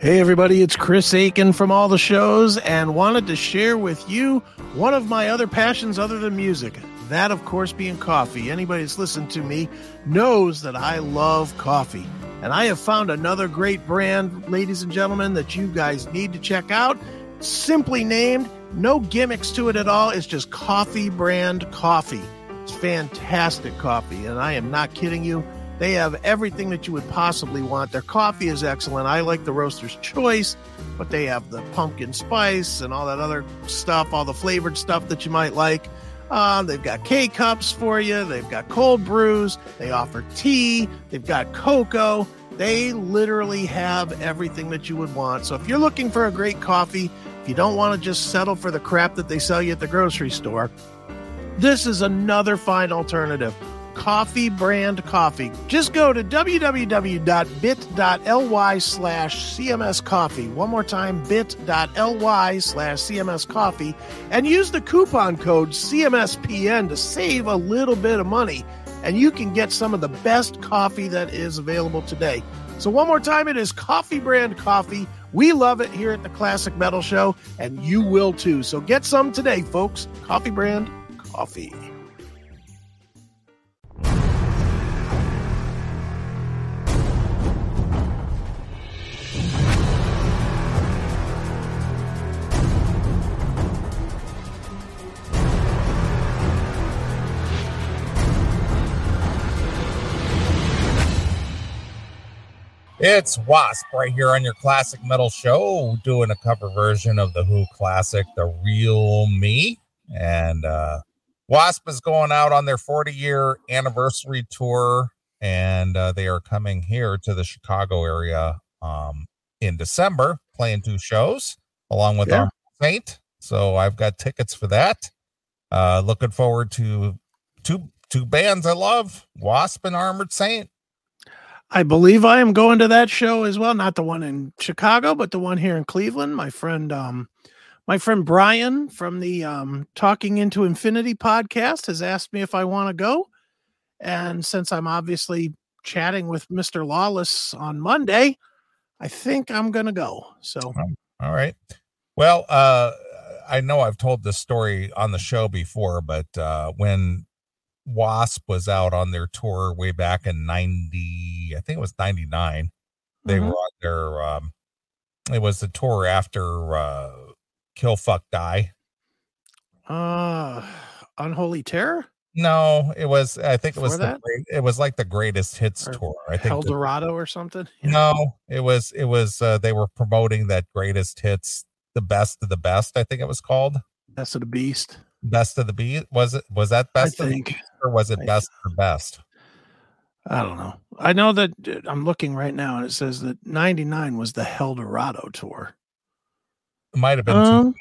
Hey, everybody, it's Chris Akin from all the shows and wanted to share with you one of my other passions other than music. That, of course, being coffee. Anybody that's listened to me knows that I love coffee. And I have found another great brand, ladies and gentlemen, that you guys need to check out. Simply named, no gimmicks to it at all. It's just coffee brand coffee. It's fantastic coffee. And I am not kidding you. They have everything that you would possibly want. Their coffee is excellent. I like the roaster's choice, but they have the pumpkin spice and all that other stuff, all the flavored stuff that you might like. Uh, they've got K cups for you. They've got cold brews. They offer tea. They've got cocoa. They literally have everything that you would want. So if you're looking for a great coffee, if you don't want to just settle for the crap that they sell you at the grocery store, this is another fine alternative coffee brand coffee. Just go to www.bit.ly slash CMS coffee. One more time, bit.ly slash CMS coffee and use the coupon code CMSPN to save a little bit of money. And you can get some of the best coffee that is available today. So, one more time, it is coffee brand coffee. We love it here at the Classic Metal Show, and you will too. So, get some today, folks. Coffee brand coffee. It's Wasp right here on your classic metal show, doing a cover version of the Who classic, The Real Me. And uh, Wasp is going out on their 40 year anniversary tour, and uh, they are coming here to the Chicago area um, in December, playing two shows along with Yeah. our Saint. So I've got tickets for that. Uh, looking forward to two two bands I love, Wasp and Armored Saint. I believe I am going to that show as well. Not the one in Chicago, but the one here in Cleveland. My friend, um, my friend Brian from the um, Talking Into Infinity podcast has asked me if I want to go. And since I'm obviously chatting with Mr. Lawless on Monday, I think I'm going to go. So, All right. Well, uh, I know I've told this story on the show before, but uh, when Wasp was out on their tour way back in 90, I think it was 99, they Mhm. were on their, um, it was the tour after uh, Kill Fuck Die. uh, Unholy Terror No, it was, I think it was, Before the that? great, it was like the greatest hits Or tour. I think El Dorado or something. Yeah. no, it was, it was, uh, they were promoting that greatest hits, the best of the best, I think it was called. Best of the Beast. Best of the Beat. Was it, was that best I think. or was it I- best of the best? I don't know. I know that uh, I'm looking right now and it says that 99 was the Hell Dorado tour. It might have been. Um,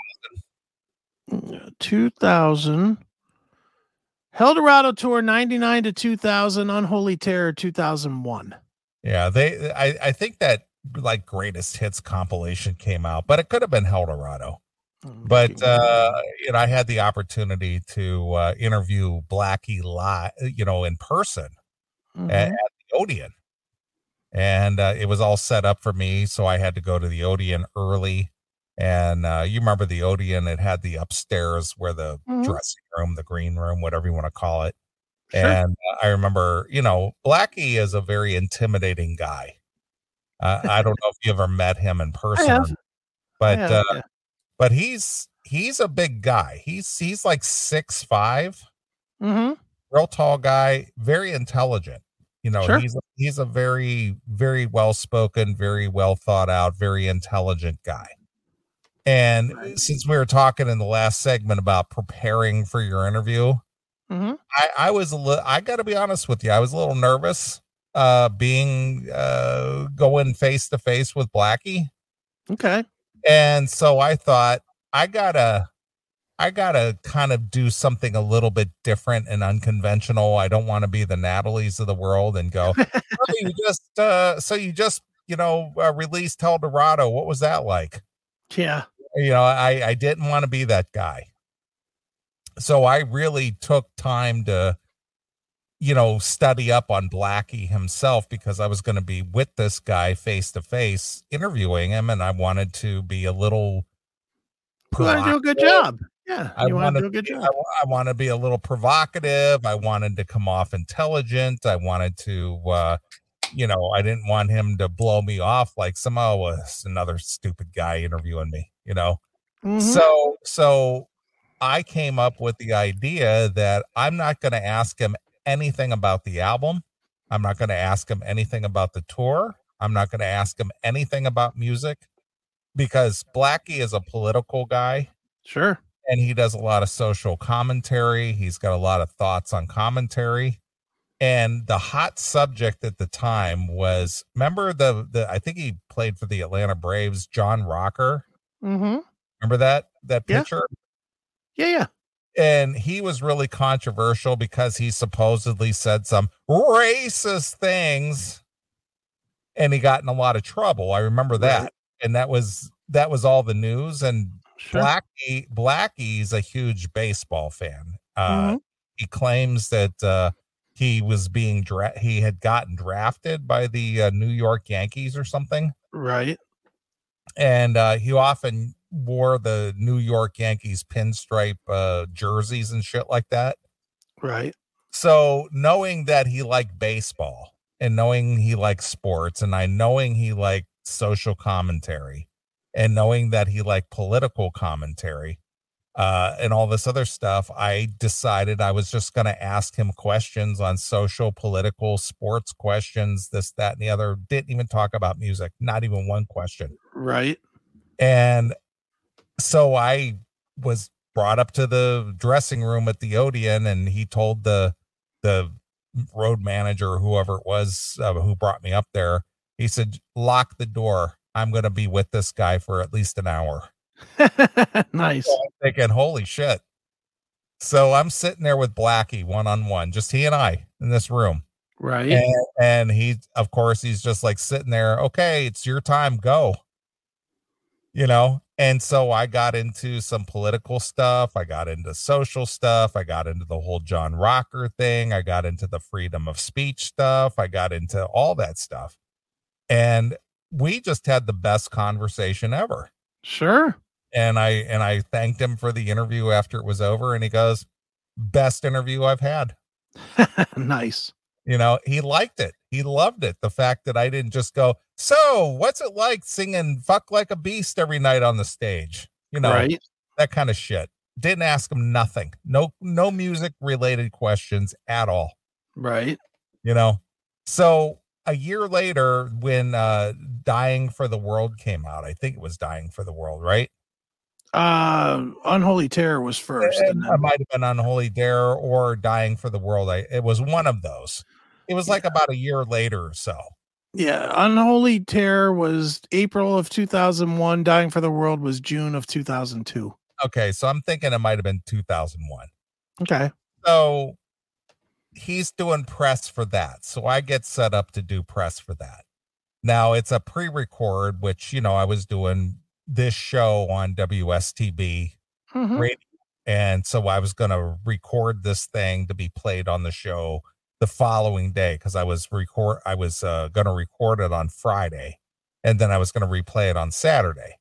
2000. Hell Dorado tour 99 to 2000. Unholy Terror 2001. yeah, they. I I think that like greatest hits compilation came out, but it could have been Eldorado. I'm But uh, you know, I had the opportunity to uh, interview Blackie live, you know, in person now. at, at the Odeon, and uh, it was all set up for me, so I had to go to the Odeon early. And uh, you remember the Odeon? It had the upstairs where the Mhm. dressing room, the green room, whatever you want to call it. Sure. And uh, I remember, you know, Blackie is a very intimidating guy. Uh, I don't know if you ever met him in person, or have. not, but Yeah, uh, yeah. But he's he's a big guy. He's he's like six five, mm-hmm. real tall guy, very intelligent. You know, Sure. he's he's a very very well spoken, very well thought out, very intelligent guy. And Right. since we were talking in the last segment about preparing for your interview, Mhm. I, I was a little, I got to be honest with you. I was a little nervous, uh, being, uh, going face to face with Blackie. Okay. And so I thought I gotta, I gotta kind of do something a little bit different and unconventional. I don't want to be the Natalie's of the world and go, "Oh, you just, uh, so you just, you know, uh, released El Dorado. What was that like? Yeah. you know i i didn't want to be that guy so i really took time to you know, study up on Blackie himself because I was going to be with this guy face to face interviewing him and I wanted to be a little you want to do a good job. Yeah, I want to do a good job. I, I want to be a little provocative. I wanted to come off intelligent. I wanted to, uh, you know, I didn't want him to blow me off like somehow was another stupid guy interviewing me, you know. Mhm. So, so I came up with the idea that I'm not going to ask him anything about the album. I'm not going to ask him anything about the tour. I'm not going to ask him anything about music because Blackie is a political guy sure. and he does a lot of social commentary. He's got a lot of thoughts on commentary. And the hot subject at the time was remember the the I think he played for the Atlanta Braves, John Rocker. Mm-hmm. Remember that that Yeah. pitcher? Yeah, yeah. And he was really controversial because he supposedly said some racist things and he got in a lot of trouble. I remember that. Right. And that was that was all the news and Sure. Blackie Blackie's a huge baseball fan. Uh Mhm. he claims that uh he was being dra- he had gotten drafted by the uh, New York Yankees or something Right. and uh he often wore the New York Yankees pinstripe uh jerseys and shit like that. Right. So knowing that he liked baseball and knowing he liked sports and I knowing he liked social commentary and knowing that he liked political commentary uh and all this other stuff, I decided I was just going to ask him questions on social, political, sports questions, this, that, and the other. Didn't even talk about music, not even one question. Right. And so I was brought up to the dressing room at the Odeon, and he told the the road manager, or whoever it was uh, who brought me up there, he said, "Lock the door. I'm going to be with this guy for at least an hour." nice. So I'm thinking, "Holy shit!" So I'm sitting there with Blackie one on one, just he and I in this room. Right. And, and he, of course, he's just like sitting there. Okay, it's your time. Go. You know. And so I got into some political stuff. I got into social stuff. I got into the whole John Rocker thing. I got into the freedom of speech stuff. I got into all that stuff. And we just had the best conversation ever. Sure. And I and I thanked him for the interview after it was over. And he goes, "Best interview I've had." nice. You know, he liked it. He loved it. The fact that I didn't just go, so what's it like singing fuck like a beast every night on the stage? You know, right. that kind of shit. Didn't ask him nothing. No, no music related questions at all. Right. You know, so a year later, when uh Dying for the World came out, I think it was Dying for the World, right? Uh, Unholy Terror was first. It, And it might have been Unholy Dare or Dying for the World. I, it was one of those. It was like about a year later or so. yeah, Unholy Terror was April of 2001. Dying for the World was June of 2002. Okay, so I'm thinking it might have been 2001. Okay. So he's doing press for that. So I get set up to do press for that. Now it's a pre record, which, you know, I was doing this show on WSTB Mhm. radio. And so I was going to record this thing to be played on the show the following day because I was record I was uh, going to record it on Friday and then I was going to replay it on Saturday.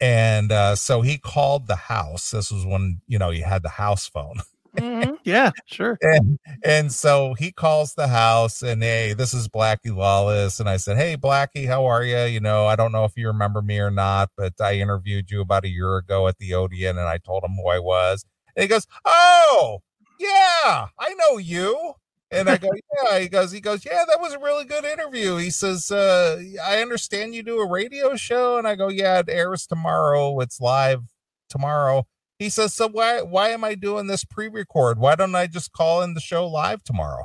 And uh, so he called the house. This was when, you know, you had the house phone. Mhm. Yeah, sure. and and so he calls the house and hey this is blackie lawless. And i said hey blackie how are you you know i don't know if you remember me or not but i interviewed you about a year ago at the odeon and i told him who i was. And he goes oh yeah i know you. And i go yeah he goes he goes yeah that was a really good interview. He says uh i understand you do a radio show. And i go yeah it airs tomorrow. It's live tomorrow he says, "So why why am I doing this pre-record? Why don't I just call in the show live tomorrow?"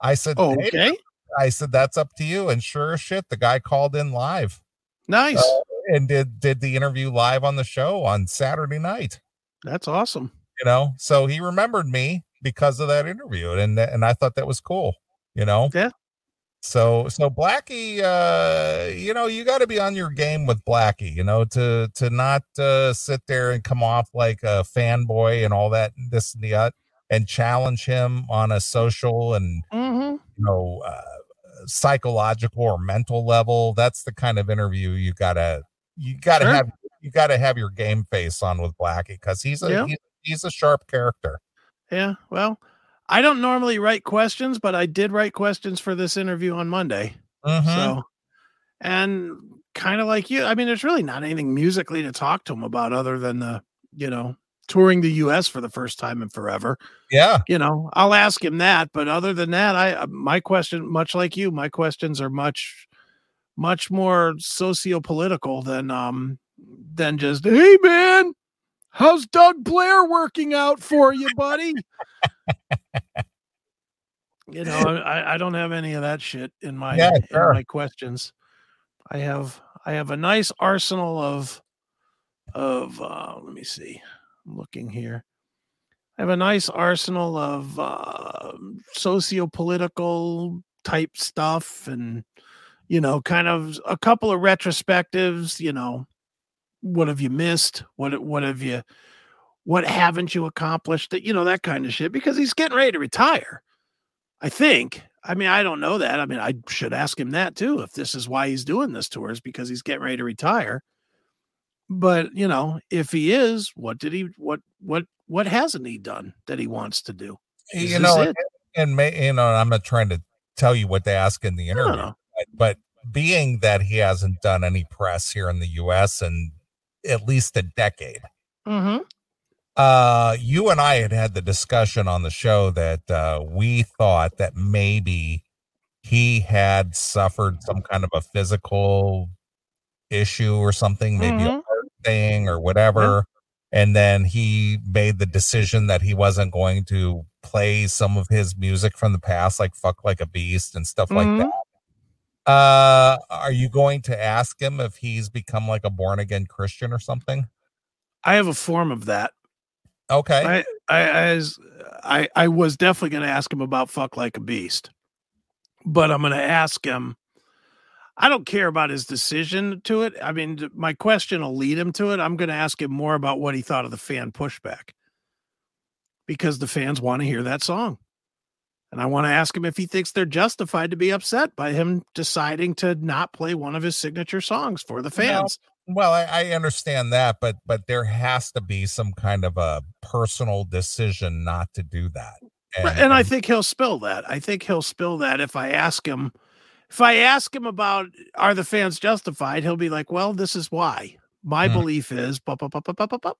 I said, Oh, "Hey," okay. I said that's up to you." And sure as shit, the guy called in live Nice. uh, and did did the interview live on the show on Saturday night. That's awesome. You know, so he remembered me because of that interview, and and I thought that was cool. You know, Yeah. So so Blackie, uh, you know, you got to be on your game with Blackie, you know, to to not uh, sit there and come off like a fanboy and all that, and this and the other. and challenge him on a social and Mm-hmm. you know uh, psychological or mental level that's the kind of interview you gotta you gotta Sure. have you gotta have your game face on with blackie because he's a Yeah. he's, he's a sharp character Yeah. Well, I don't normally write questions, but I did write questions for this interview on Monday. Mhm. So, and kind of like you, I mean, there's really not anything musically to talk to him about other than the, you know, touring the U.S. for the first time in forever. yeah You know, I'll ask him that, but other than that, I uh, my question, much like you, my questions are much, much more socio-political than um than just, hey man, how's Doug Blair working out for you, buddy? You know, I, I don't have any of that shit in my Yeah, in my questions. I have I have a nice arsenal of of uh let me see. I'm looking here. I have a nice arsenal of uh socio-political type stuff and you know, kind of a couple of retrospectives, you know, what have you missed? What what have you what haven't you accomplished? That you know, that kind of shit because he's getting ready to retire. I think. I mean, I don't know that. I mean, I should ask him that too. If this is why he's doing this tour, is because he's getting ready to retire. But you know, if he is, what did he? What what what hasn't he done that he wants to do? Is you know it? and may you know i'm not trying to tell you what they ask in the interview know. but, but being that he hasn't done any press here in the us in at least a decade Mm-hmm. Uh you and i had had the discussion on the show that uh we thought that maybe he had suffered some kind of a physical issue or something maybe a Mhm. heart thing or whatever and then he made the decision that he wasn't going to play some of his music from the past like fuck like a beast and stuff like Mhm. that uh are you going to ask him if he's become like a born again christian or something I have a form of that. Okay I I as I I was definitely going to ask him about fuck like a beast, but I'm going to ask him. I don't care about his decision to it. I mean, my question will lead him to it. I'm going to ask him more about what he thought of the fan pushback because the fans want to hear that song. And I want to ask him if he thinks they're justified to be upset by him deciding to not play one of his signature songs for the fans. Well I, I understand that but but there has to be some kind of a personal decision not to do that Right, and I think he'll spill that. I think he'll spill that if I ask him. If I ask him about are the fans justified, he'll be like, "Well, this is why. My Hmm. belief is." Bup, bup, bup, bup, bup, bup.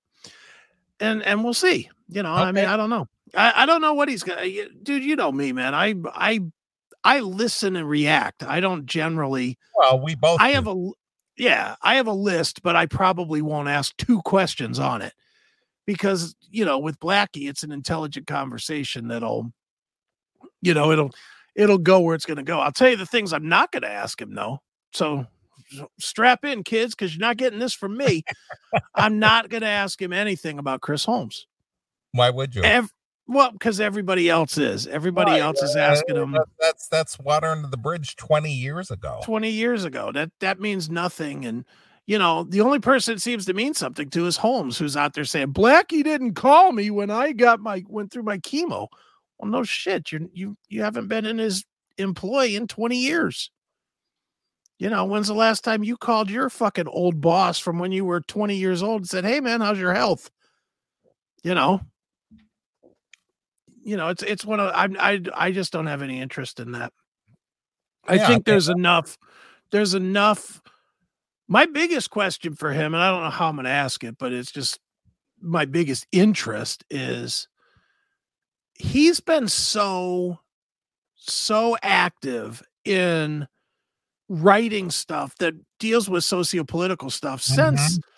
And and we'll see. You know, I mean, I don't know. I, I don't know what he's gonna. Dude, you know me, man. I I I listen and react. I don't generally. well we both I do. have a yeah, I have a list, but I probably won't ask two questions on it because you know with Blackie, it's an intelligent conversation that'll, you know, it'll it'll go where it's going to go. I'll tell you the things I'm not going to ask him though. So strap in, kids, because you're not getting this from me. I'm not going to ask him anything about Chris Holmes. why would you Ev- well, because everybody else is. Everybody Right, else is asking him. that- that's that's water under the bridge 20 years ago 20 years ago. That that means nothing. And you know, the only person it seems to mean something to is Holmes, who's out there saying, Blackie didn't call me when I got my went through my chemo. Well, no shit. You you you haven't been in his employ in 20 years. You know, when's the last time you called your fucking old boss from when you were 20 years old and said, Hey man, how's your health? You know. You know, it's it's one of I I I just don't have any interest in that. I Yeah, think there's enough there's enough my biggest question for him and i don't know how i'm going to ask it but it's just my biggest interest is he's been so so active in writing stuff that deals with socio-political stuff since mm-hmm.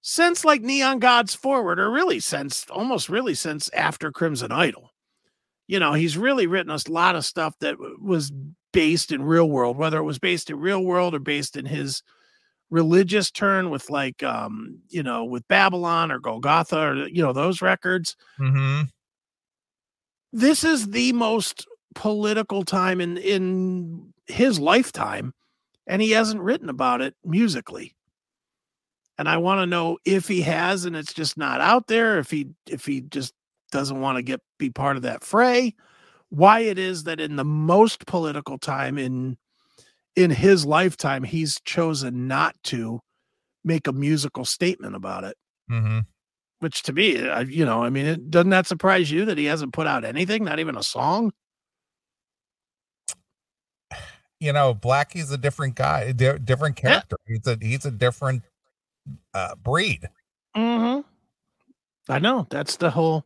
since like neon gods forward or really since almost really since after crimson idol you know he's really written us a lot of stuff that was based in real world whether it was based in real world or based in his religious turn with like um you know with babylon or golgotha or you know those records. Hmm this is the most political time in in his lifetime and he hasn't written about it musically. And i want to know if he has and it's just not out there if he if he just doesn't want to get be part of that fray. Why it is that in the most political time in in his lifetime, he's chosen not to make a musical statement about it. Mm-hmm. Which to me, I, you know, I mean, it doesn't that surprise you that he hasn't put out anything, not even a song? You know, Blackie's a different guy, di- different character. Yeah. He's a he's a different uh, breed. Mm-hmm. I know. That's the whole.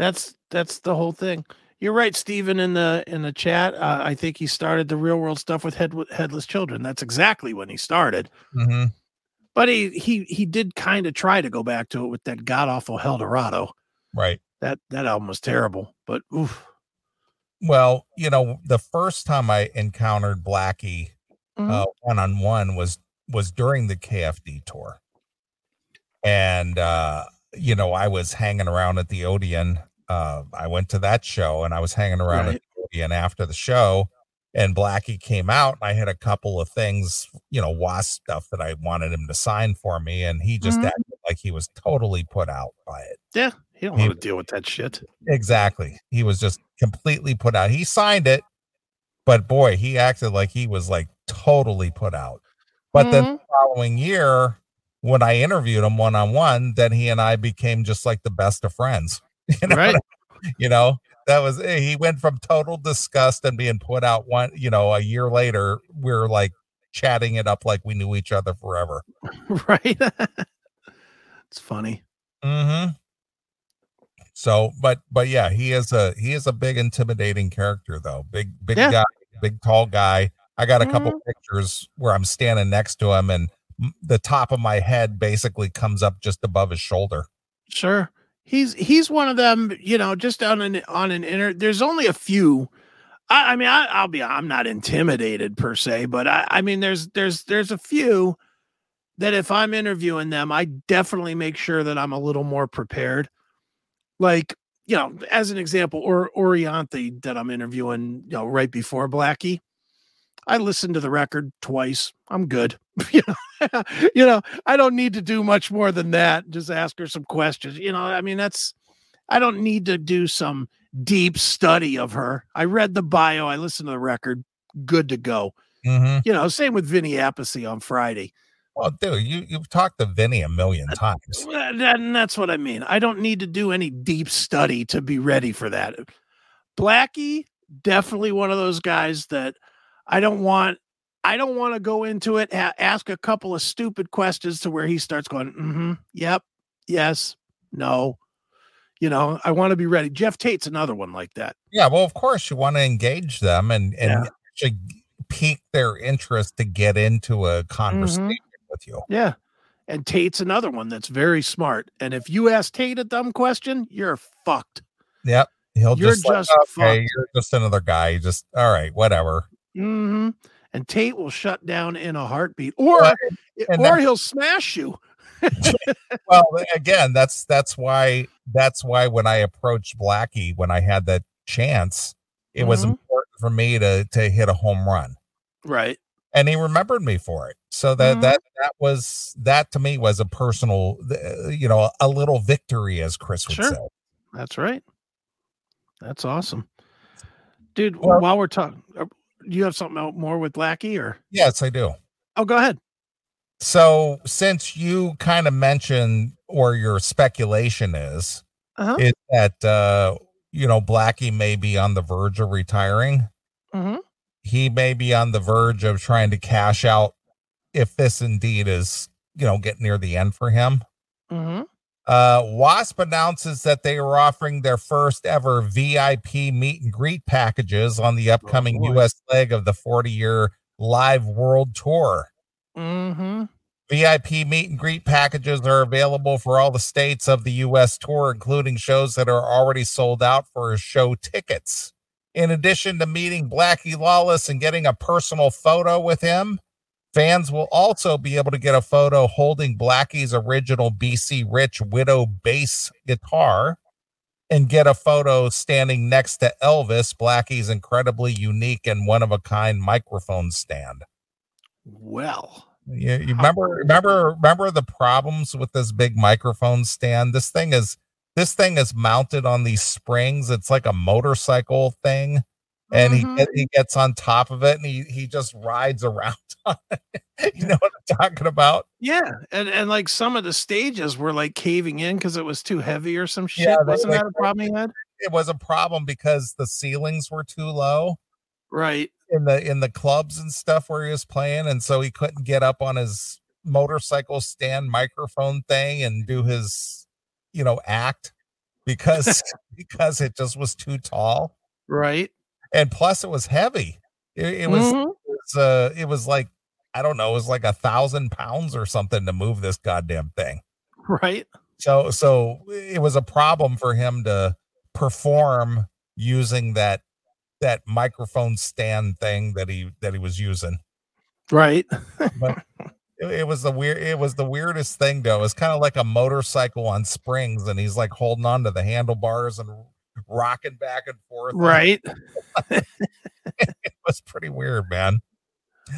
That's that's the whole thing. You're right, Stephen. In the in the chat, uh, I think he started the real world stuff with head headless children. That's exactly when he started. Mm-hmm. But he he he did kind of try to go back to it with that god awful Helldorado. Right. That that album was terrible. But oof. Well, you know, the first time I encountered Blackie one on one was was during the KFD tour, and uh, you know, I was hanging around at the Odeon. Uh, I went to that show, and I was hanging around right. Odeon after the show, and Blackie came out. And I had a couple of things, you know, wasp stuff that I wanted him to sign for me, and he just mm-hmm. acted like he was totally put out by it. Yeah, he don't he, want to deal with that shit. Exactly. He was just completely put out. He signed it, but boy, he acted like he was like totally put out. But mm-hmm. then the following year, when I interviewed him one on one, then he and I became just like the best of friends. You know, right. you know, that was eh, he went from total disgust and being put out one, you know, a year later, we are like chatting it up like we knew each other forever. right. it's funny. Mm-hmm. So, but but yeah, he is a he is a big intimidating character though. Big big yeah. guy, big tall guy. I got a mm-hmm. couple pictures where I'm standing next to him and the top of my head basically comes up just above his shoulder. Sure he's he's one of them you know just on an on an inner there's only a few. I, I mean I, will be i'm not intimidated per se but I, I mean there's there's there's a few that if i'm interviewing them i definitely make sure that i'm a little more prepared. Like you know as an example or orianthi that i'm interviewing you know right before blackie I listened to the record twice. I'm good. you, know, I don't need to do much more than that. Just ask her some questions. You know, I mean, that's, I don't need to do some deep study of her. I read the bio, I listened to the record, good to go. Mm-hmm. You know, same with Vinny Appice on Friday. Well, dude, you you've talked to Vinny a million times. And that's what I mean. I don't need to do any deep study to be ready for that. Blackie, definitely one of those guys that I don't want I don't want to go into it ask a couple of stupid questions to where he starts going, mm-hmm, yep, yes, no. You know, I want to be ready. Geoff Tate's another one like that. Yeah, well, of course you want to engage them and and yeah. pique their interest to get into a conversation mm-hmm. with you. Yeah. And Tate's another one that's very smart. And if you ask Tate a dumb question, you're fucked. Yep. He'll you're just, just like, okay, you're just another guy. Just all right, whatever. Mm-hmm. And Tate will shut down in a heartbeat, or well, or he'll smash you. well, again, that's that's why that's why when I approached Blackie when I had that chance, it mm-hmm. was important for me to to hit a home run. Right. And he remembered me for it. So that mm-hmm. that that was that to me was a personal, uh, you know, a little victory, as Chris would sure. say. That's right. That's awesome, dude. Well, while we're talking, uh, do you have something out more with Blackie or? Yes, I do. Oh, go ahead. So, since you kind of mentioned, or your speculation is, uh-huh. is that uh, you know Blackie may be on the verge of retiring. Mm-hmm. He may be on the verge of trying to cash out if this indeed is you know getting near the end for him. Mm-hmm. Uh, Wasp announces that they are offering their first ever VIP meet and greet packages on the upcoming oh, U.S. leg of the 40 year live world tour. Mm-hmm. VIP meet and greet packages are available for all the states of the U.S. tour, including shows that are already sold out for show tickets. In addition to meeting Blackie Lawless and getting a personal photo with him, Fans will also be able to get a photo holding Blackie's original BC Rich Widow bass guitar and get a photo standing next to Elvis, Blackie's incredibly unique and one of a kind microphone stand. Well, you, you remember remember remember the problems with this big microphone stand? This thing is this thing is mounted on these springs. It's like a motorcycle thing. And Mhm. he he gets on top of it and he he just rides around on it. You know what I'm talking about? Yeah, and and like some of the stages were like caving in because it was too heavy or some shit. Yeah, they, Wasn't like- that a problem he had? It was a problem because the ceilings were too low. Right. in the in the clubs and stuff where he was playing and so he couldn't get up on his motorcycle stand microphone thing and do his you know act because because it just was too tall Right. And plus it was heavy it, it was, Mhm. it was uh it was like i don't know it was like a thousand pounds or something to move this goddamn thing right. so so it was a problem for him to perform using that that microphone stand thing that he that he was using Right. but it, it was the weird it was the weirdest thing though it's kind of like a motorcycle on springs and he's like holding on to the handlebars and rocking back and forth. Right. it was pretty weird man.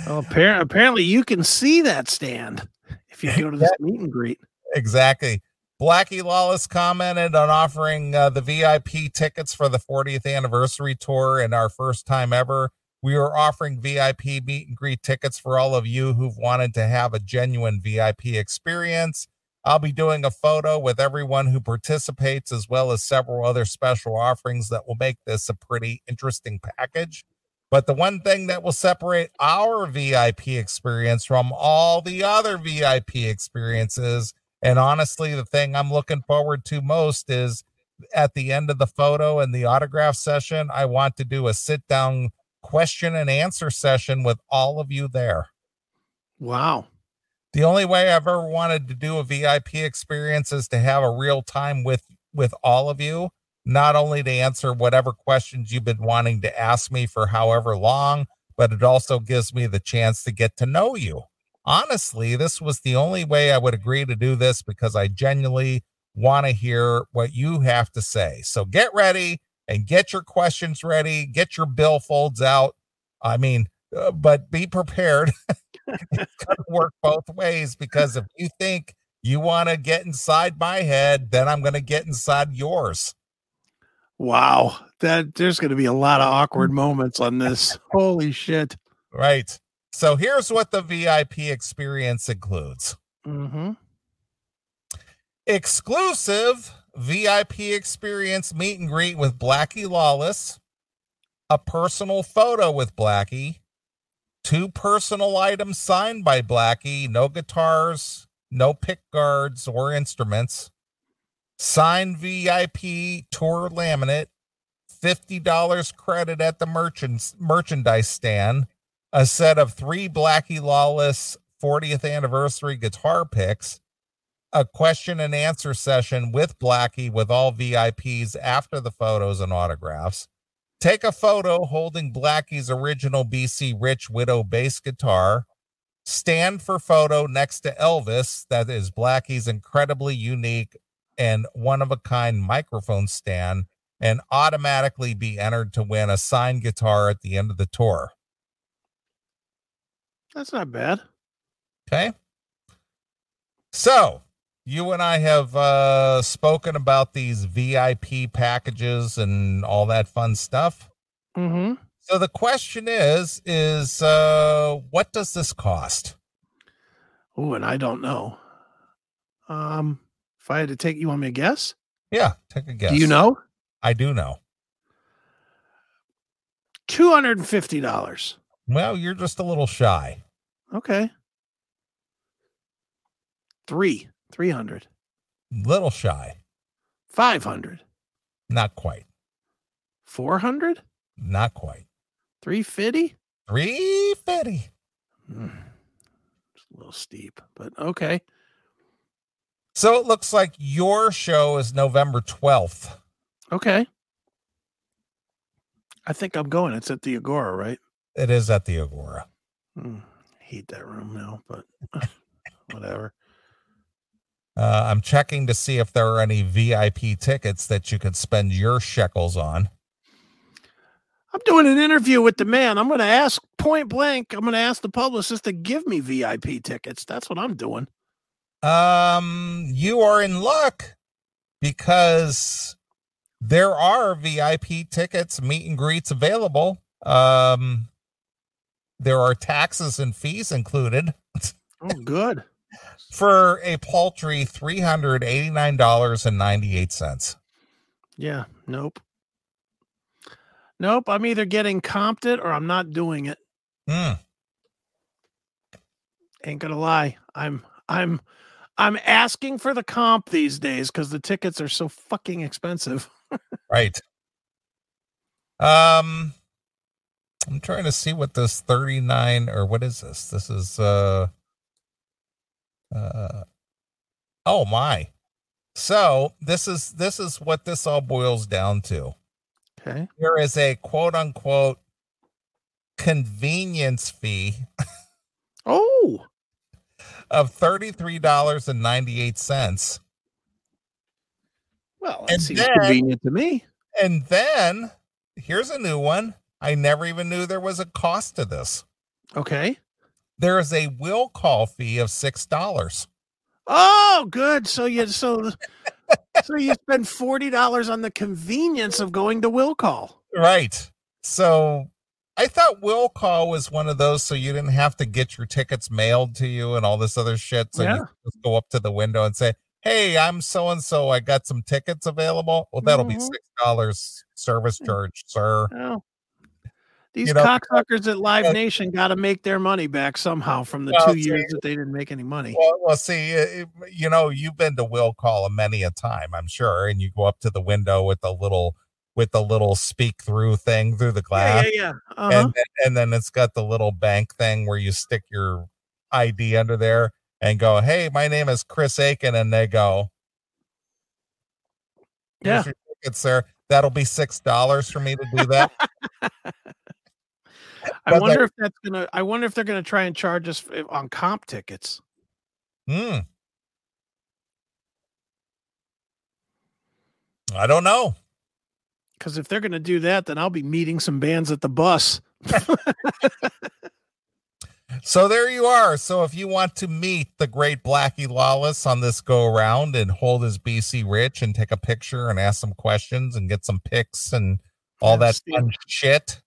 Well, apparently, apparently you can see that stand if you go to this meet and greet. exactly. Blackie lawless commented on offering uh, the vip tickets for the 40th anniversary tour and our first time ever. We are offering vip meet and greet tickets for all of you who've wanted to have a genuine vip experience I'll be doing a photo with everyone who participates, as well as several other special offerings that will make this a pretty interesting package. But the one thing that will separate our VIP experience from all the other VIP experiences, and honestly, the thing I'm looking forward to most is at the end of the photo and the autograph session, I want to do a sit down question and answer session with all of you there. Wow. The only way I've ever wanted to do a VIP experience is to have a real time with with all of you, not only to answer whatever questions you've been wanting to ask me for however long, but it also gives me the chance to get to know you. Honestly, this was the only way I would agree to do this because I genuinely want to hear what you have to say. So get ready and get your questions ready, get your billfolds out. I mean, uh, but be prepared work both ways because if you think you want to get inside my head, then I'm going to get inside yours. Wow. That there's going to be a lot of awkward moments on this. Holy shit. Right. So here's what the VIP experience includes Mm-hmm. exclusive VIP experience meet and greet with Blackie Lawless, a personal photo with Blackie, two personal items signed by Blackie, no guitars, no pick guards or instruments, signed VIP tour laminate, $50 credit at the merchants merchandise stand, a set of three Blackie Lawless 40th anniversary guitar picks, a question and answer session with Blackie with all VIPs after the photos and autographs. Take a photo holding Blackie's original BC Rich Widow bass guitar. Stand for photo next to Elvis, that is Blackie's incredibly unique and one of a kind microphone stand, and automatically be entered to win a signed guitar at the end of the tour. That's not bad. Okay. So you and I have uh, spoken about these VIP packages and all that fun stuff. Mm-hmm. So the question is, is uh, what does this cost? Oh, and I don't know. Um, if I had to take you want me to guess? Yeah, take a guess. Do you know? I do know. Two hundred and fifty dollars. Well, you're just a little shy. Okay. Three. Three hundred. Little shy. Five hundred. Not quite. Four hundred. Not quite. Three fifty. 350. Hmm. It's a little steep, but okay. So it looks like your show is November 12th. Okay. I think I'm going. It's at the Agora, right? It is at the Agora. Hmm. Hate that room now, but whatever. Uh, I'm checking to see if there are any VIP tickets that you could spend your shekels on. I'm doing an interview with the man. I'm going to ask point blank. I'm going to ask the publicist to give me VIP tickets. That's what I'm doing. Um, you are in luck because there are VIP tickets, meet and greets available. Um, there are taxes and fees included. Oh, good. For a paltry three hundred eighty nine dollars and ninety eight cents. Yeah. Nope. Nope. I'm either getting comped it or I'm not doing it. Mm. Ain't gonna lie. I'm I'm I'm asking for the comp these days because the tickets are so fucking expensive. right. Um I'm trying to see what this 39 or what is this? This is uh uh oh my. So this is this is what this all boils down to. Okay. There is a quote unquote convenience fee Oh, of $33.98. well, that And seems then- convenient to me. And then here's a new one. I never even knew there was a cost to this. Okay. There is a will call fee of six dollars. Oh, good. So you so so you spend forty dollars on the convenience of going to will call. Right. So I thought will call was one of those so you didn't have to get your tickets mailed to you and all this other shit. So Yeah. you just go up to the window and say, Hey, I'm so and so. I got some tickets available. Well, that'll be Mhm. six dollars service charge, sir. Oh. These You know, cocksuckers at Live uh, Nation got to make their money back somehow from the Well, two see- years that they didn't make any money. Well, well, see, uh, you know, you've been to will call many a time, I'm sure, and you go up to the window with the little with the little speak through thing through the glass, yeah, yeah. Uh-huh. and then, and then it's got the little bank thing where you stick your ID under there and go, "Hey, my name is Chris Akin," and they go, Yeah. Ticket, sir. That'll be six dollars for me to do that." I wonder the- if that's gonna. I wonder if they're gonna try and charge us on comp tickets. Hmm. I don't know. Because if they're gonna do that, then I'll be meeting some bands at the bus. So there you are. So if you want to meet the great Blackie Lawless on this go around and hold his BC Rich and take a picture and ask some questions and get some pics and all that shit,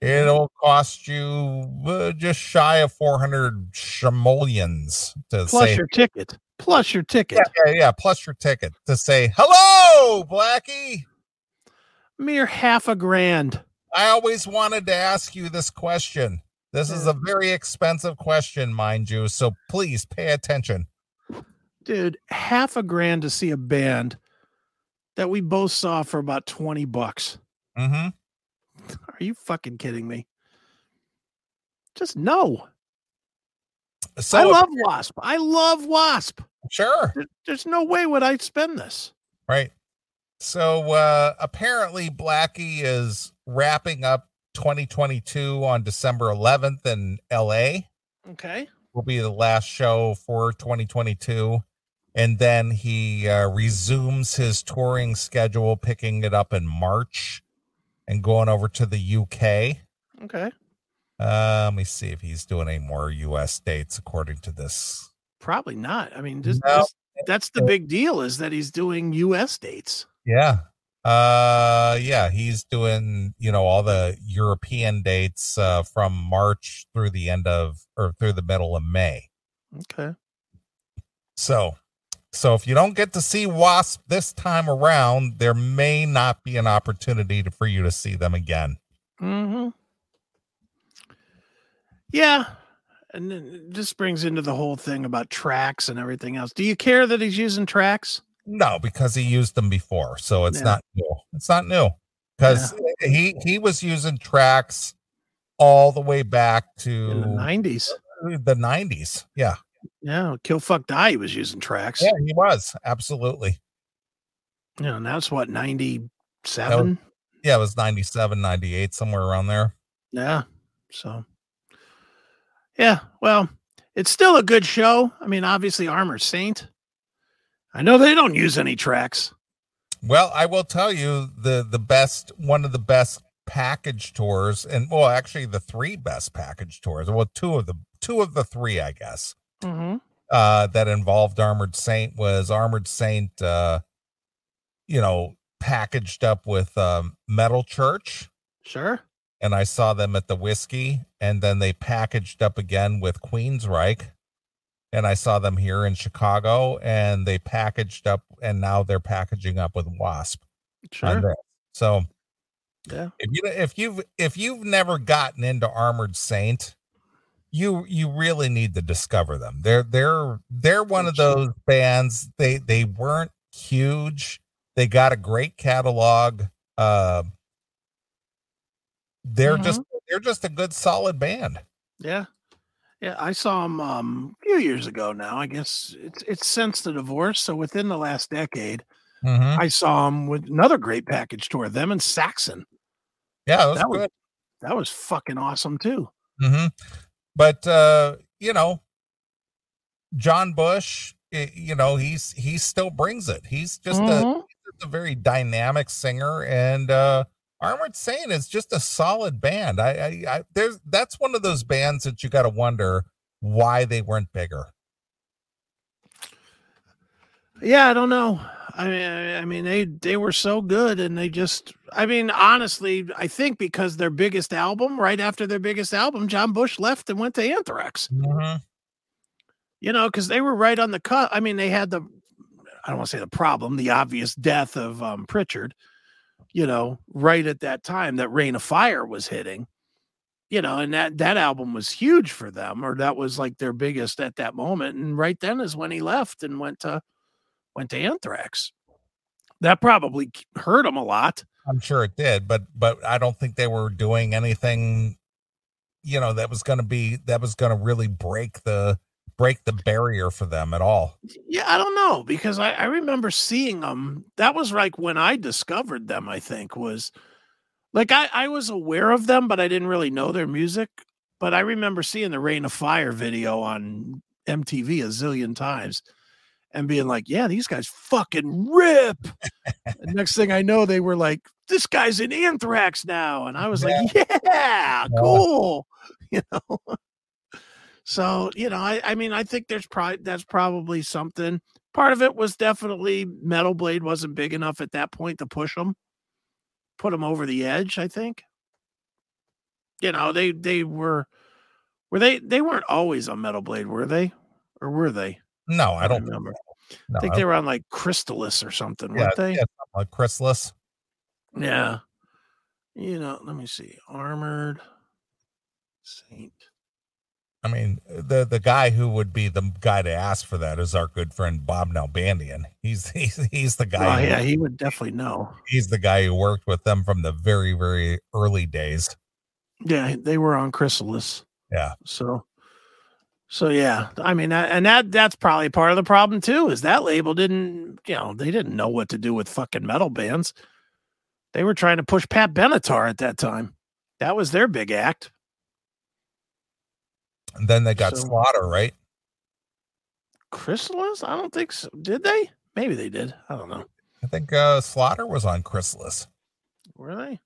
it'll cost you uh, just shy of 400 shamolians to Plus say, your ticket. Plus your ticket. yeah, yeah, yeah, plus your ticket to say, hello, Blackie. Mere half a grand. I always wanted to ask you this question. This is a very expensive question, mind you. So please pay attention. Dude, half a grand to see a band that we both saw for about 20 bucks. Mm-hmm. Are you fucking kidding me? Just no. So I love Wasp. I love Wasp. sure, There- There's no way would I spend this. right. So uh apparently Blackie is wrapping up 2022 on December 11th in LA. Okay. Will be the last show for 2022. And then he uh, resumes his touring schedule, picking it up in March and going over to the UK. Okay. Uh, let me see if he's doing any more US dates according to this. Probably not. I mean, just, No. just- that's the big deal is that he's doing US dates. Yeah. Uh yeah, he's doing, you know, all the European dates uh from March through the end of or through the middle of May. Okay. So so if you don't get to see Wasp this time around, there may not be an opportunity to, for you to see them again. Mm-hmm. Yeah. And then this brings into the whole thing about tracks and everything else. Do you care that he's using tracks? No, because he used them before, so it's Yeah. not new. It's not new because he he was using tracks all the way back to In the 90s. the 90s. Yeah. Yeah. Kill Fuck Die he was using tracks. Yeah, he was. Absolutely. Yeah. And that's what, 97? Yeah, it was 97, 98, somewhere around there. Yeah. So, yeah. Well, it's still a good show. I mean, obviously, Armor Saint. I know they don't use any tracks. Well, I will tell you the the best one of the best package tours and well actually the three best package tours. Well, two of the two of the three, I guess. Mm-hmm. Uh that involved Armored Saint was Armored Saint uh you know, packaged up with um, Metal Church. Sure. And I saw them at the whiskey, and then they packaged up again with Queensryche. And I saw them here in Chicago, and they packaged up, and now they're packaging up with Wasp. Sure. So, yeah. If you if you've if you've never gotten into Armored Saint, you you really need to discover them. They're they're they're one of those bands. They they weren't huge. They got a great catalog. Uh, they're mm-hmm. just they're just a good solid band. Yeah. Yeah, I saw them um, a few years ago now. I guess it's it's since the divorce, so within the last decade, mm-hmm. I saw them with another great package tour. Them and Saxon. Yeah, that was, that was that was fucking awesome too. Mm-hmm. But uh, you know, John Bush, eh, you know, he's he still brings it. He's just mm-hmm. a, a very dynamic singer, and uh, Armored Saint is just a solid band. I, I, I there's that's one of those bands that you got to wonder why they weren't bigger. Yeah, I don't know. I mean, I mean, they they were so good, and they just. I mean, honestly, I think because their biggest album, right after their biggest album, John Bush left and went to Anthrax. Mm-hmm. You know, because they were right on the cut. I mean, they had the. I don't want to say the problem, the obvious death of um, Prichard. You know, right at that time that Reign of Fire was hitting. You know, and that that album was huge for them, or that was like their biggest at that moment. And right then is when he left and went to went to Anthrax. That probably hurt them a lot. I'm sure it did, but but I don't think they were doing anything you know that was going to be that was going to really break the break the barrier for them at all. Yeah, I don't know because I, I remember seeing them. That was like when I discovered them. I think was like I I was aware of them, but I didn't really know their music. But I remember seeing the Reign of Fire video on MTV a zillion times, and being like, yeah, these guys fucking rip. next thing I know, they were like, this guy's in anthrax now. And I was yeah. like, yeah, yeah, cool. You know? so, you know, I, I mean, I think there's probably, that's probably something. Part of it was definitely Metal Blade wasn't big enough at that point to push them, put them over the edge, I think. You know, they, they were, were they, they weren't always on Metal Blade, were they? Or were they? No, I don't remember. No, I think they were on like Chrysalis or something, yeah, weren't they? Yeah, like Chrysalis. Yeah. You know, let me see. Armored Saint. I mean, uh, the the guy who would be the guy to ask for that is our good friend Bob Nalbandian. He's he's he's the guy. Oh, yeah, he would definitely know. He's the guy who worked with them from the very very early days. Yeah, they were on Chrysalis. Yeah. So so yeah, I mean, and that that's probably part of the problem too. Is that label didn't, you know, they didn't know what to do with fucking metal bands. They were trying to push Pat Benatar at that time. That was their big act. And then they got so, Slaughter, right? Chrysalis? I don't think so. Did they? Maybe they did. I don't know. I think uh Slaughter was on Chrysalis. Were they?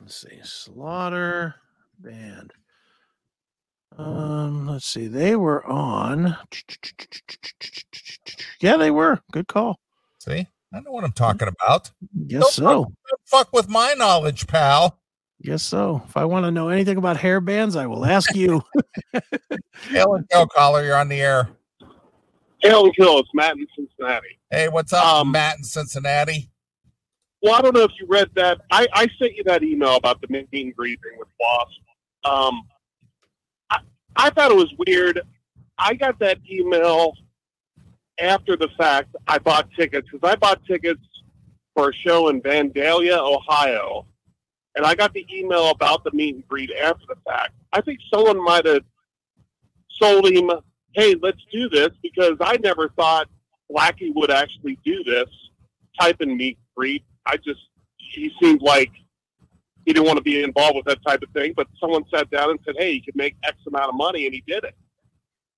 Let's see. Slaughter band. Um, let's see. They were on. Yeah, they were. Good call. See, I know what I'm talking about. Yes, don't so. Fuck, fuck with my knowledge, pal. Yes, so. If I want to know anything about hair bands, I will ask you. Hail and kill, caller. You're on the air. Hail and kill. It's Matt in Cincinnati. Hey, what's up, um, Matt in Cincinnati? Well, I don't know if you read that. I, I sent you that email about the meet and greeting with Wasp. Um, I thought it was weird. I got that email after the fact. I bought tickets because I bought tickets for a show in Vandalia, Ohio, and I got the email about the meet and greet after the fact. I think someone might have sold him, "Hey, let's do this," because I never thought Blackie would actually do this type of meet and greet. I just he seemed like he didn't want to be involved with that type of thing. But someone sat down and said, "Hey, you could make X amount of money," and he did it.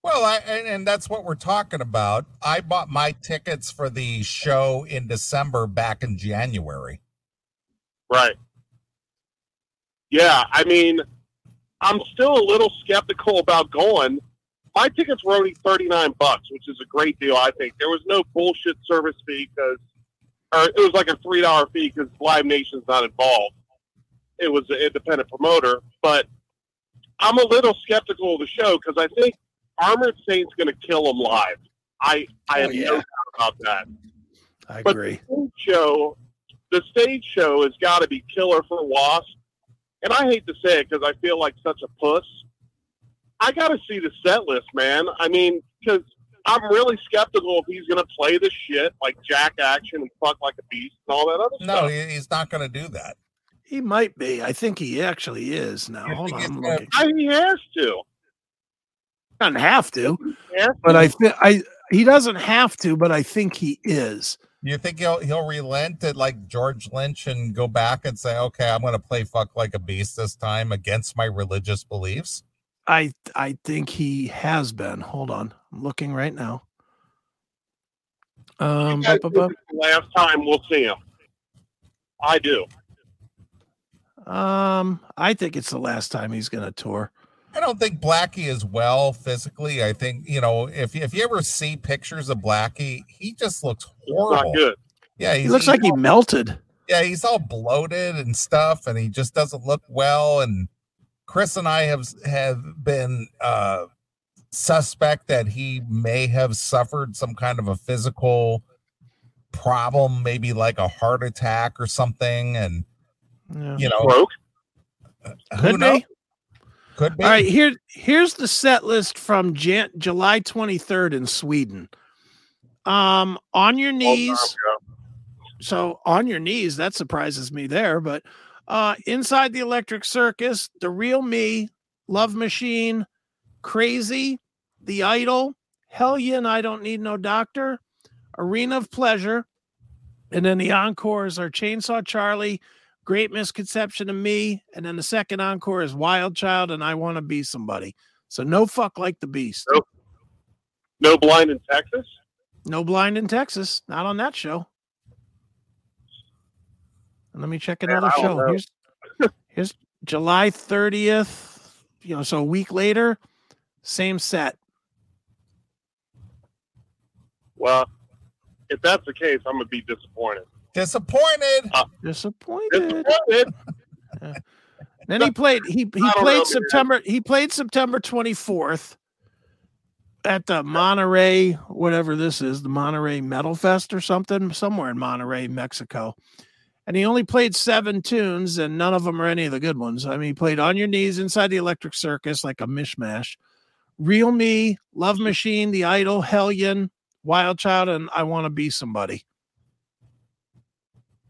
Well, I, and that's what we're talking about. I bought my tickets for the show in December back in January. Right. Yeah, I mean, I'm still a little skeptical about going. My tickets were only 39 bucks, which is a great deal, I think. There was no bullshit service fee because or it was like a three dollar fee because Live Nation's not involved. It was an independent promoter, but I'm a little skeptical of the show because I think Armored Saint's going to kill him live. I I Oh, have yeah. no doubt about that. I But agree. the stage show, the stage show has got to be killer for Wasp. And I hate to say it because I feel like such a puss. I got to see the set list, man. I mean, because I'm really skeptical if he's going to play the shit like Jack Action and fuck like a beast and all that other No, stuff. No, he's not going to do that. He might be. I think he actually is now. You Hold on. I'm looking. I, he has to. Doesn't have to, has but to. I think I he doesn't have to, but I think he is. You think he'll he'll relent at like George Lynch and go back and say, okay, I'm going to play fuck like a beast this time against my religious beliefs? I I think he has been. Hold on. I'm looking right now. Um You bu- bu- think it's the last time we'll see him. I do. Bu- um I think it's the last time he's gonna tour. I don't think Blackie is well physically. I think you know if if you ever see pictures of Blackie, he just looks horrible. not good. Yeah, He looks like he melted. yeah, he's all bloated and stuff, and he just doesn't look well. And Chris and I have have been uh suspect that he may have suffered some kind of a physical problem, maybe like a heart attack or something. And Yeah. you know, Broke. who Could knows? be. Could be. All right, here here's the set list from Jan- July 23rd in Sweden. Um, on your knees. So on your knees, that surprises me there. But uh, inside the Electric Circus, the real me, Love Machine, Crazy, The Idol, Hellion, and I Don't Need No Doctor, Arena of Pleasure, and then the encores are Chainsaw Charlie, Great Misconception of Me, and then the second encore is Wild Child and I Want to Be Somebody. So no fuck like the beast. Nope. No blind in Texas. No blind in Texas, not on that show. And let me check another show. Here's here's July 30th. You know, so a week later, same set. Well, if that's the case, I'm gonna be disappointed. Uh, disappointed. Disappointed. Disappointed. Then he played he he don't know, played man. September he played September 24th at the Monterrey, whatever this is, the Monterrey Metal Fest or something, somewhere in Monterrey, Mexico. And he only played seven tunes, and none of them are any of the good ones. I mean, he played On Your Knees Inside the Electric Circus, like a mishmash. Real Me, Love Machine, The Idol, Hellion, Wild Child, and I Want to Be Somebody.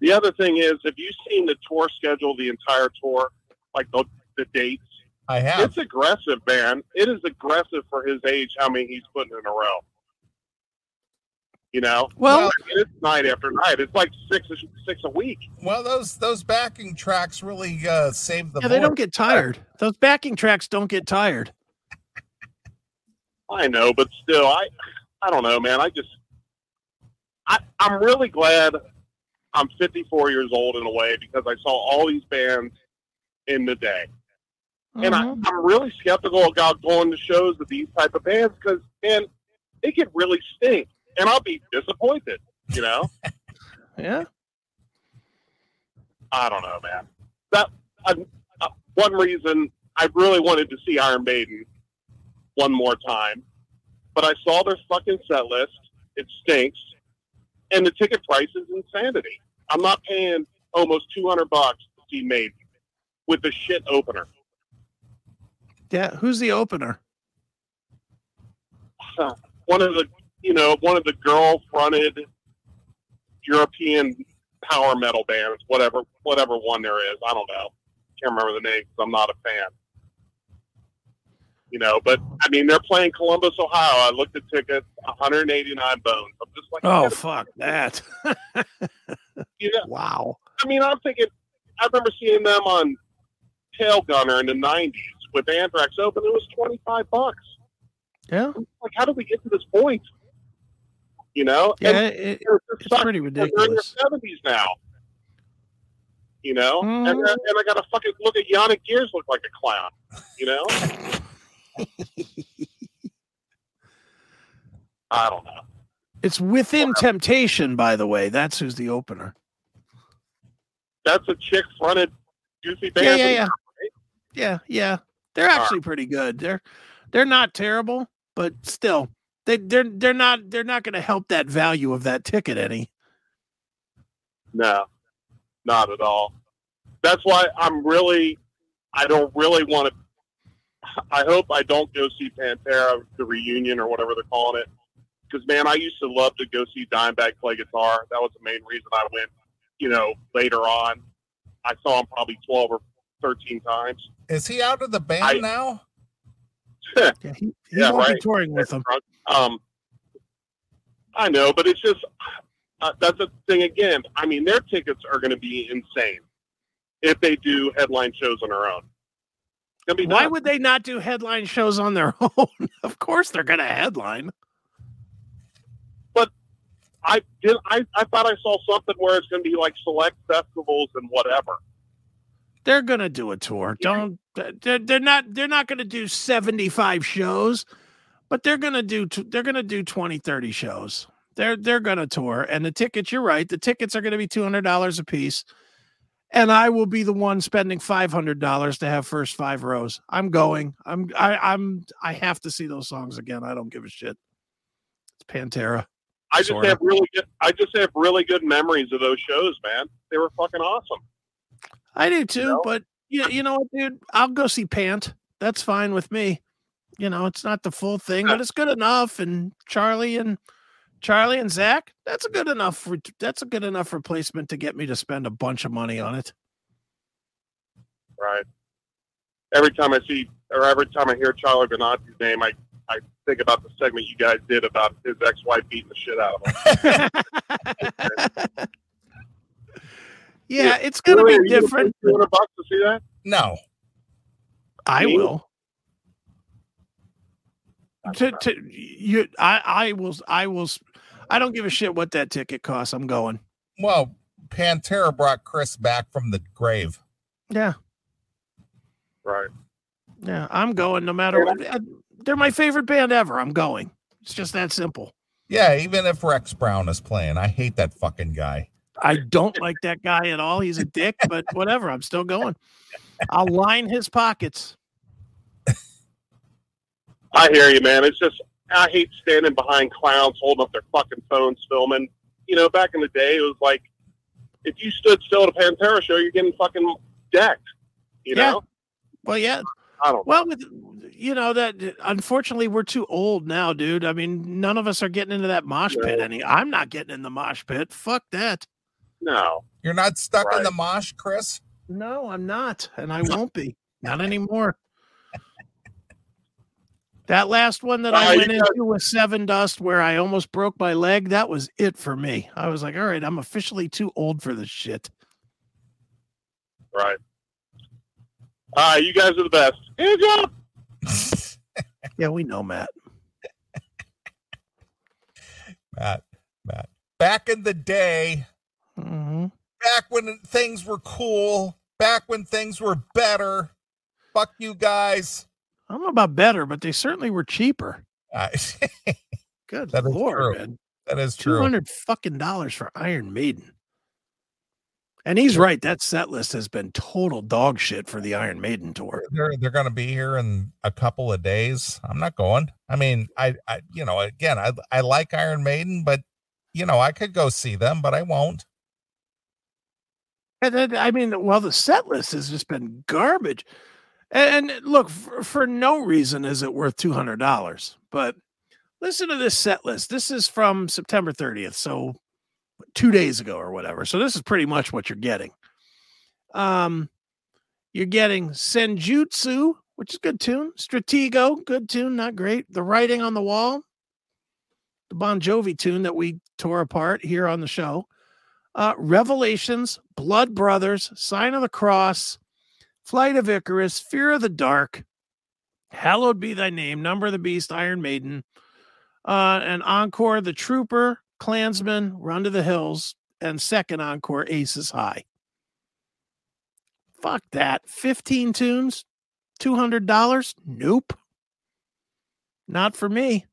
The other thing is, have you seen the tour schedule, the entire tour, like the, the dates? I have. It's aggressive, man. It is aggressive for his age. How many he's putting in a row? You know, Well, I mean, it's night after night. It's like six six a week. Well, those those backing tracks really uh saved the yeah, they don't get tired. Those backing tracks don't get tired. I know, but still, I I don't know, man. I just I I'm really glad I'm 54 years old in a way because I saw all these bands in the day, and I, Mhm. I'm really skeptical about going to shows with these type of bands because man, it could really stink, and I'll be disappointed. You know, yeah. I don't know, man. That uh, uh, one reason I really wanted to see Iron Maiden one more time, but I saw their fucking set list. It stinks, and the ticket price is insanity. I'm not paying almost 200 bucks to see Maiden with the shit opener. Yeah. Who's the opener? One of the, you know, one of the girl-fronted European power metal bands, whatever, whatever one there is. I don't know. Can't remember the name because I'm not a fan. You know, but I mean, they're playing Columbus, Ohio. I looked at tickets, 189 bones. I'm just like, Oh, fuck that. you know, wow. I mean, I'm thinking, I remember seeing them on Tail Gunner in the 90s with Anthrax Open. It was 25 bucks. Yeah. Like, how did we get to this point? You know? Yeah. And It, it it's pretty because They're in ridiculous. their 70s now. You know? And, Mhm. and I got to fucking look at Janick Gers look like a clown. You know? I don't know. It's within temptation, by the way. That's who's the opener. That's a chick fronted juicy band. Yeah, yeah, yeah. Yeah, yeah. They're actually pretty good. They're they're not terrible, but still, they they're they're not they're not going to help that value of that ticket any. No, not at all. That's why I'm really, I don't really want to. I hope I don't go see Pantera, the reunion or whatever they're calling it. Because man, I used to love to go see Dimebag play guitar. That was the main reason I went. You know, later on, I saw him probably twelve or thirteen times. Is he out of the band I- now? Yeah, he, he Yeah, won't be right. touring with them. Um, I know, but it's just uh, that's the thing again. I mean, their tickets are going to be insane if they do headline shows on their own. It's gonna be Why would they not do headline shows on their own? of course they're going to headline. But I did. I, I thought I saw something where it's going to be like select festivals and whatever. They're going to do a tour. Don't they're, they're not they're not going to do 75 shows, but they're going to do they're going to do 20 30 shows. They're they're going to tour and the tickets you're right, the tickets are going to be $200 a piece. And I will be the one spending $500 to have first 5 rows. I'm going. I'm I I'm I have to see those songs again. I don't give a shit. It's Pantera. I just Sorta. have really good. I just have really good memories of those shows, man. They were fucking awesome. I do too, know? but you, you know what, dude? I'll go see Pant. That's fine with me. You know, it's not the full thing, but it's good enough. And Charlie and Charlie and Zakk, that's a good enough. re- That's a good enough replacement to get me to spend a bunch of money on it. Right. Every time I see, or every time I hear Charlie Benante's name, I I think about the segment you guys did about his ex-wife beating the shit out of him. yeah, it's gonna Really? Are be you gonna different. pay 200 bucks to see that? No. I Me? will. To, to you, I, I will, I will. S- I don't give a shit what that ticket costs. I'm going. Well, Pantera brought Chris back from the grave. Yeah, Right. Yeah, I'm going no matter what. uh, They're my favorite band ever. I'm going. It's just that simple. Yeah, even if Rex Brown is playing, I hate that fucking guy. I don't like that guy at all. He's a dick, but whatever. I'm still going. I'll line his pockets. I hear you, man. It's just I hate standing behind clowns holding up their fucking phones filming. You know, back in the day, it was like if you stood still at a Pantera show, you're getting fucking decked. You Yeah. know, Well, yeah. I don't. Well, with you know that unfortunately we're too old now, dude. I mean, none of us are getting into that mosh pit No. any. I'm not getting in the mosh pit. Fuck that. No. You're not stuck in the mosh, Chris? No, I'm not, and I won't be. Not anymore. That last one that Uh, I you went got- into with Sevendust, where I almost broke my leg, that was it for me. I was like, all right, I'm officially too old for this shit. Right. All right, you guys are the best. Hands up. Yeah, we know, Matt. Matt, Matt. Back in the day, hmm back when things were cool, back when things were better. Fuck you guys. I don't know about better, but they certainly were cheaper. I- uh, Good That is lord, true. man. that is true. Two hundred fucking dollars for Iron Maiden. And he's right. That set list has been total dog shit for the Iron Maiden tour. They're they're going to be here in a couple of days. I'm not going. I mean, I, I you know, again, I I like Iron Maiden, but you know, I could go see them, but I won't. And then, I mean, well, the set list has just been garbage. And, and look, for, for no reason is it worth two hundred dollars. But listen to this set list. This is from September thirtieth, so two days ago or whatever. So this is pretty much what you're getting. Um, you're getting Senjutsu, which is good tune. Stratego, good tune, not great. The writing on the wall, the Bon Jovi tune that we tore apart here on the show uh, Revelations, Blood Brothers, Sign of the Cross, Flight of Icarus, Fear of the Dark, Hallowed Be Thy Name, Number of the Beast, Iron Maiden, uh, and Encore, The Trooper, Clansman, Run to the Hills, and second encore, Aces High. Fuck that. 15 tunes, $200? Nope. Not for me.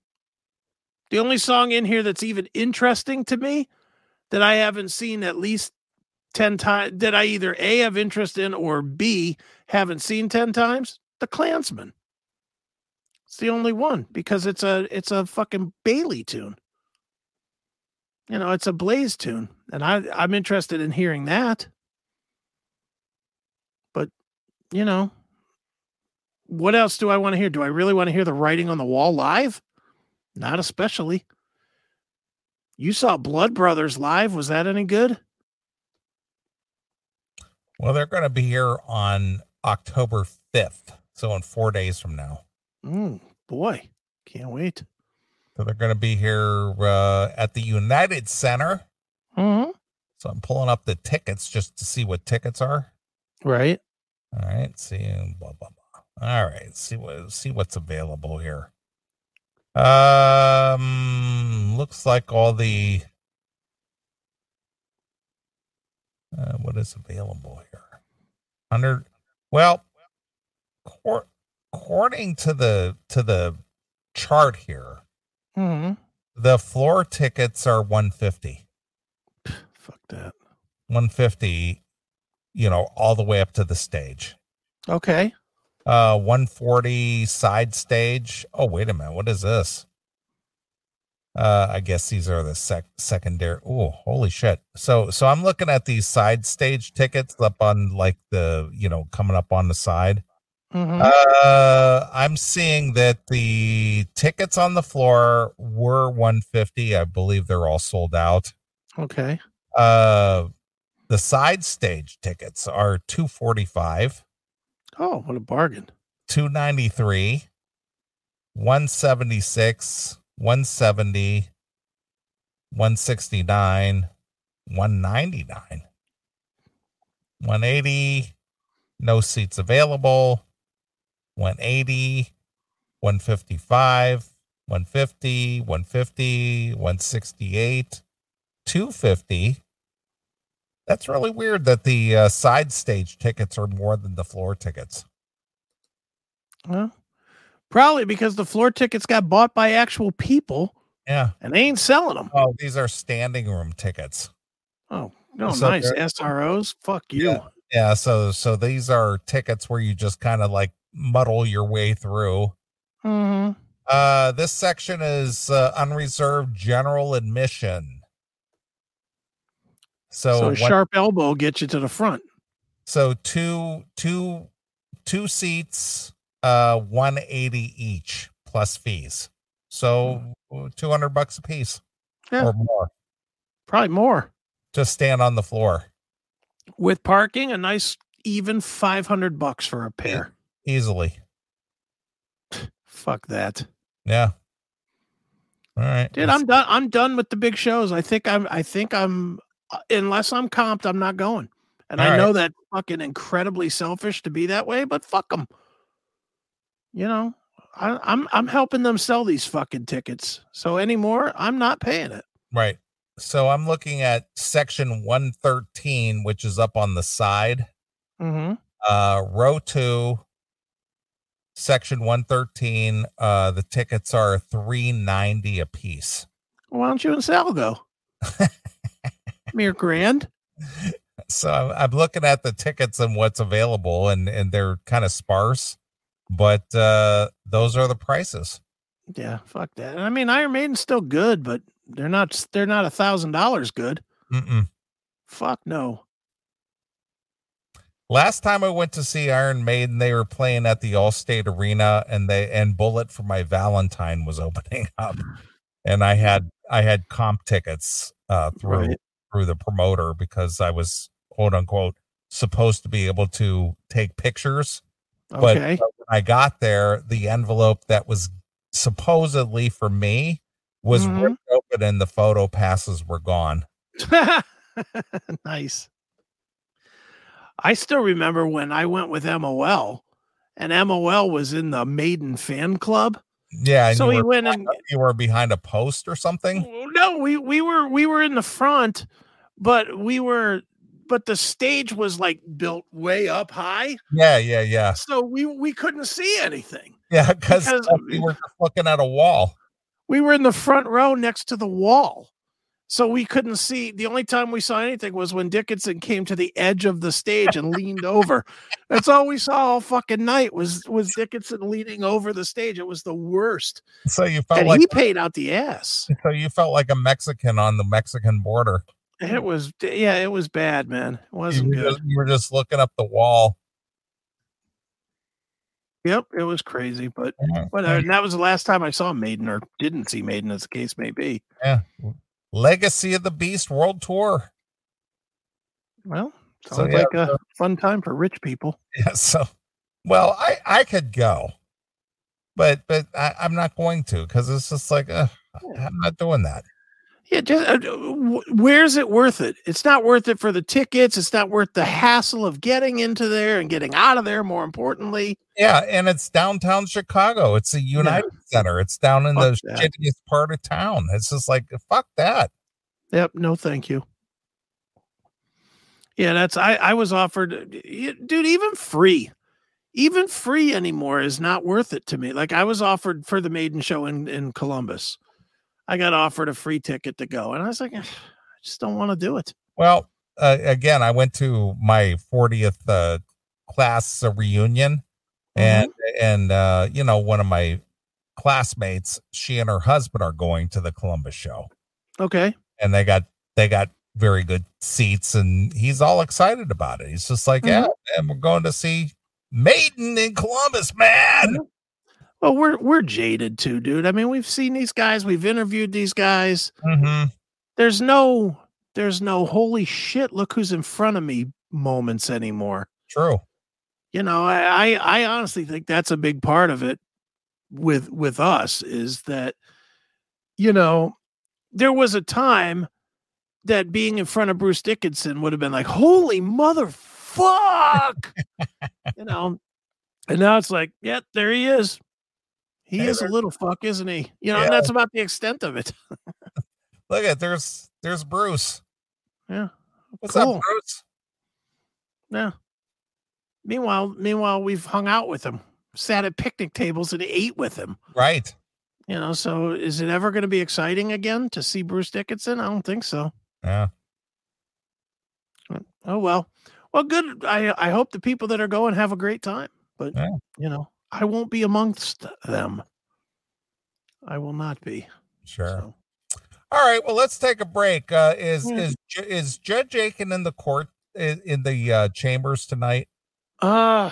The only song in here that's even interesting to me that I haven't seen at least 10 times that I either A have interest in or B haven't seen 10 times, The Clansman. It's the only one because it's a it's a fucking Bayley tune. You know, it's a Blaze tune, and I I'm interested in hearing that. But you know, what else do I want to hear? Do I really want to hear the writing on the wall live? Not especially. You saw Blood Brothers live. Was that any good? Well, they're going to be here on October 5th. So, in four days from now. Mm, boy, can't wait. So, they're going to be here uh, at the United Center. Mm-hmm. So, I'm pulling up the tickets just to see what tickets are. Right. All right. See, blah, blah, blah. All right. See what, see what's available here. Um, looks like all the uh, what is available here. Hundred. Well, cor- according to the to the chart here, Mm-hmm. the floor tickets are one fifty. Fuck that. One fifty. You know, all the way up to the stage. Okay. Uh, 140 side stage. Oh, wait a minute. What is this? Uh, I guess these are the sec- secondary. Oh, holy shit. So, so I'm looking at these side stage tickets up on like the, you know, coming up on the side. Mm-hmm. Uh, I'm seeing that the tickets on the floor were 150. I believe they're all sold out. okay. Uh, the side stage tickets are 245. Oh, what a bargain. 293 176 170 169 199 180 no seats available. 180 155 150 150 168 250 that's really weird that the uh, side stage tickets are more than the floor tickets. Well, probably because the floor tickets got bought by actual people yeah and they ain't selling them. Oh, these are standing room tickets. Oh, no, So nice. SROs. Fuck you. Yeah. Yeah, so so these are tickets where you just kind of like muddle your way through. Mm-hmm. Uh this section is uh, unreserved general admission. So So, a sharp elbow gets you to the front. so two two two seats uh 180 each plus fees. So 200 bucks a piece Yeah. or more. Probably more. Just stand on the floor With parking, a nice even 500 bucks for a pair. easily. Fuck that. Yeah. All right. Dude, I'm done. I'm done with the big shows. I think I'm. I think I'm. uh, Unless I'm comped, I'm not going. And All I right. know that fucking incredibly selfish to be that way, but fuck them. You know, I, I'm I'm helping them sell these fucking tickets. So anymore, I'm not paying it. Right. So I'm looking at section 113, which is up on the side. Mm-hmm. Uh row two, section 113. Uh the tickets are 390 a piece. Why don't you and Sal go? Mere grand. So I'm, I'm looking at the tickets and what's available, and and they're kind of sparse, but uh those are the prices. Yeah, fuck that. I mean, Iron Maiden's still good, but they're not. They're not a thousand dollars good. Mm-mm. Fuck no. Last time I went to see Iron Maiden, they were playing at the Allstate Arena, and they and Bullet for My Valentine was opening up, and I had I had comp tickets uh, through Right. through the promoter because I was quote unquote supposed to be able to take pictures. But Okay. when I got there, the envelope that was supposedly for me was Mhm. ripped open, and the photo passes were gone. nice. I still remember when I went with MOL, and MOL was in the Maiden fan club. Yeah, and so he went and you were behind a post or something. no, we we were we were in the front, but we were but the stage was like built way up high, Yeah, yeah, yeah. so we we couldn't see anything. Yeah, because we were looking at a wall. we were in the front row next to the wall. So we couldn't see. The only time we saw anything was when Dickinson came to the edge of the stage and leaned over. That's all we saw all fucking night was was Dickinson leaning over the stage. It was the worst. So you felt And like he paid out the ass. so you felt like a Mexican on the Mexican border. It was yeah, it was bad, man. It wasn't were, good. just, you were just looking up the wall. Yep, it was crazy, but whatever. And that was the last time I saw Maiden or didn't see Maiden, as the case may be. Yeah. Legacy of the Beast World Tour. Well, So, sounds yeah, like a fun time for rich people. Yeah. So, well, I I could go, but but I, I'm not going to because it's just like uh, I'm not doing that. Yeah, just uh, where's it worth it? It's not worth it for the tickets. It's not worth the hassle of getting into there and getting out of there. More importantly, Yeah, and it's downtown Chicago. It's a United Center. It's down in the that. shittiest part of town. It's just like fuck that. yep, no, thank you. Yeah, that's I. I was offered, dude, even free, even free anymore is not worth it to me. Like I was offered for the Maiden show in in Columbus. I got offered a free ticket to go, and I was like, I just don't want to do it. Well, uh, again, I went to my 40th uh, class reunion, and and uh, you know, one of my classmates, she and her husband are going to the Columbus show, Okay, and they got they got very good seats, and he's all excited about it. He's just like, yeah, and we're going to see Maiden in Columbus, man. Well, we're we're jaded too, dude. I mean, we've seen these guys, we've interviewed these guys. hmm there's no there's no holy shit look who's in front of me moments anymore True. you know I, I i honestly think that's a big part of it with with us is that you know there was a time that being in front of bruce dickinson would have been like holy motherfuck you know and now it's like yeah there he is he Hey, is a little fuck isn't he you know Yeah. and that's about the extent of it Look at there's there's Bruce. yeah What's Cool. up, Bruce? Yeah. Meanwhile, meanwhile, we've hung out with him, sat at picnic tables, and ate with him. Right. You know, so is it ever going to be exciting again to see Bruce Dickinson? I don't think so. Yeah. Oh well, well, good. I I hope the people that are going have a great time, but Yeah. you know, I won't be amongst them. I will not be. Sure. So. All right. Well, let's take a break. Uh, is Yeah. is is Judge Akin in the court in, in the uh, chambers tonight? Uh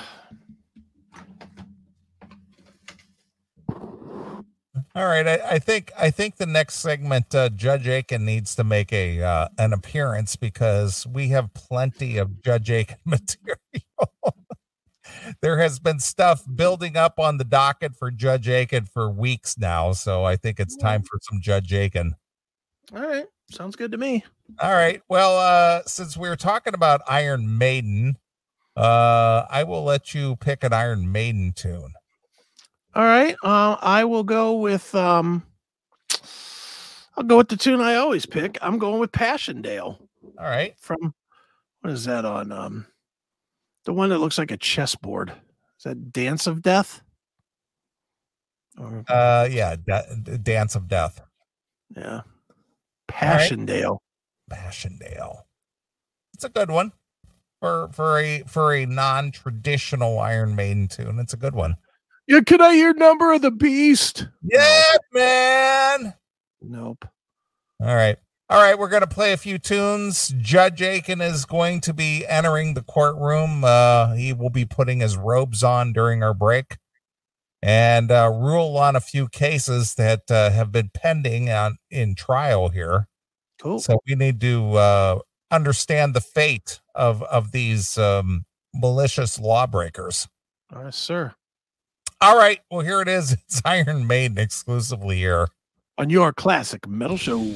All right. I, I think I think the next segment, uh, Judge Akin needs to make a uh, an appearance because we have plenty of Judge Akin material. There has been stuff building up on the docket for Judge Akin for weeks now, so I think it's time for some Judge Akin. all right. Sounds good to me. All right. Well, uh, since we are talking about Iron Maiden, uh, I will let you pick an Iron Maiden tune. All right. Uh, I will go with um I'll go with the tune I always pick. I'm going with Passchendaele All right. from what is that on um the one that looks like a chessboard. Is that Dance of Death? Or, Uh, yeah. Da- Dance of Death. yeah. Passchendaele. Passchendaele. It's a good one for for a for a non traditional Iron Maiden tune. It's a good one. Yeah, can I hear Number of the Beast? Yeah, man. Nope. All right. All right, we're going to play a few tunes. Judge Akin is going to be entering the courtroom. Uh, he will be putting his robes on during our break and uh, rule on a few cases that uh, have been pending on in trial here. Cool. So we need to uh, understand the fate of of these um, malicious lawbreakers. Yes, sir. All right, well here it is. It's Iron Maiden exclusively here. On your classic metal show.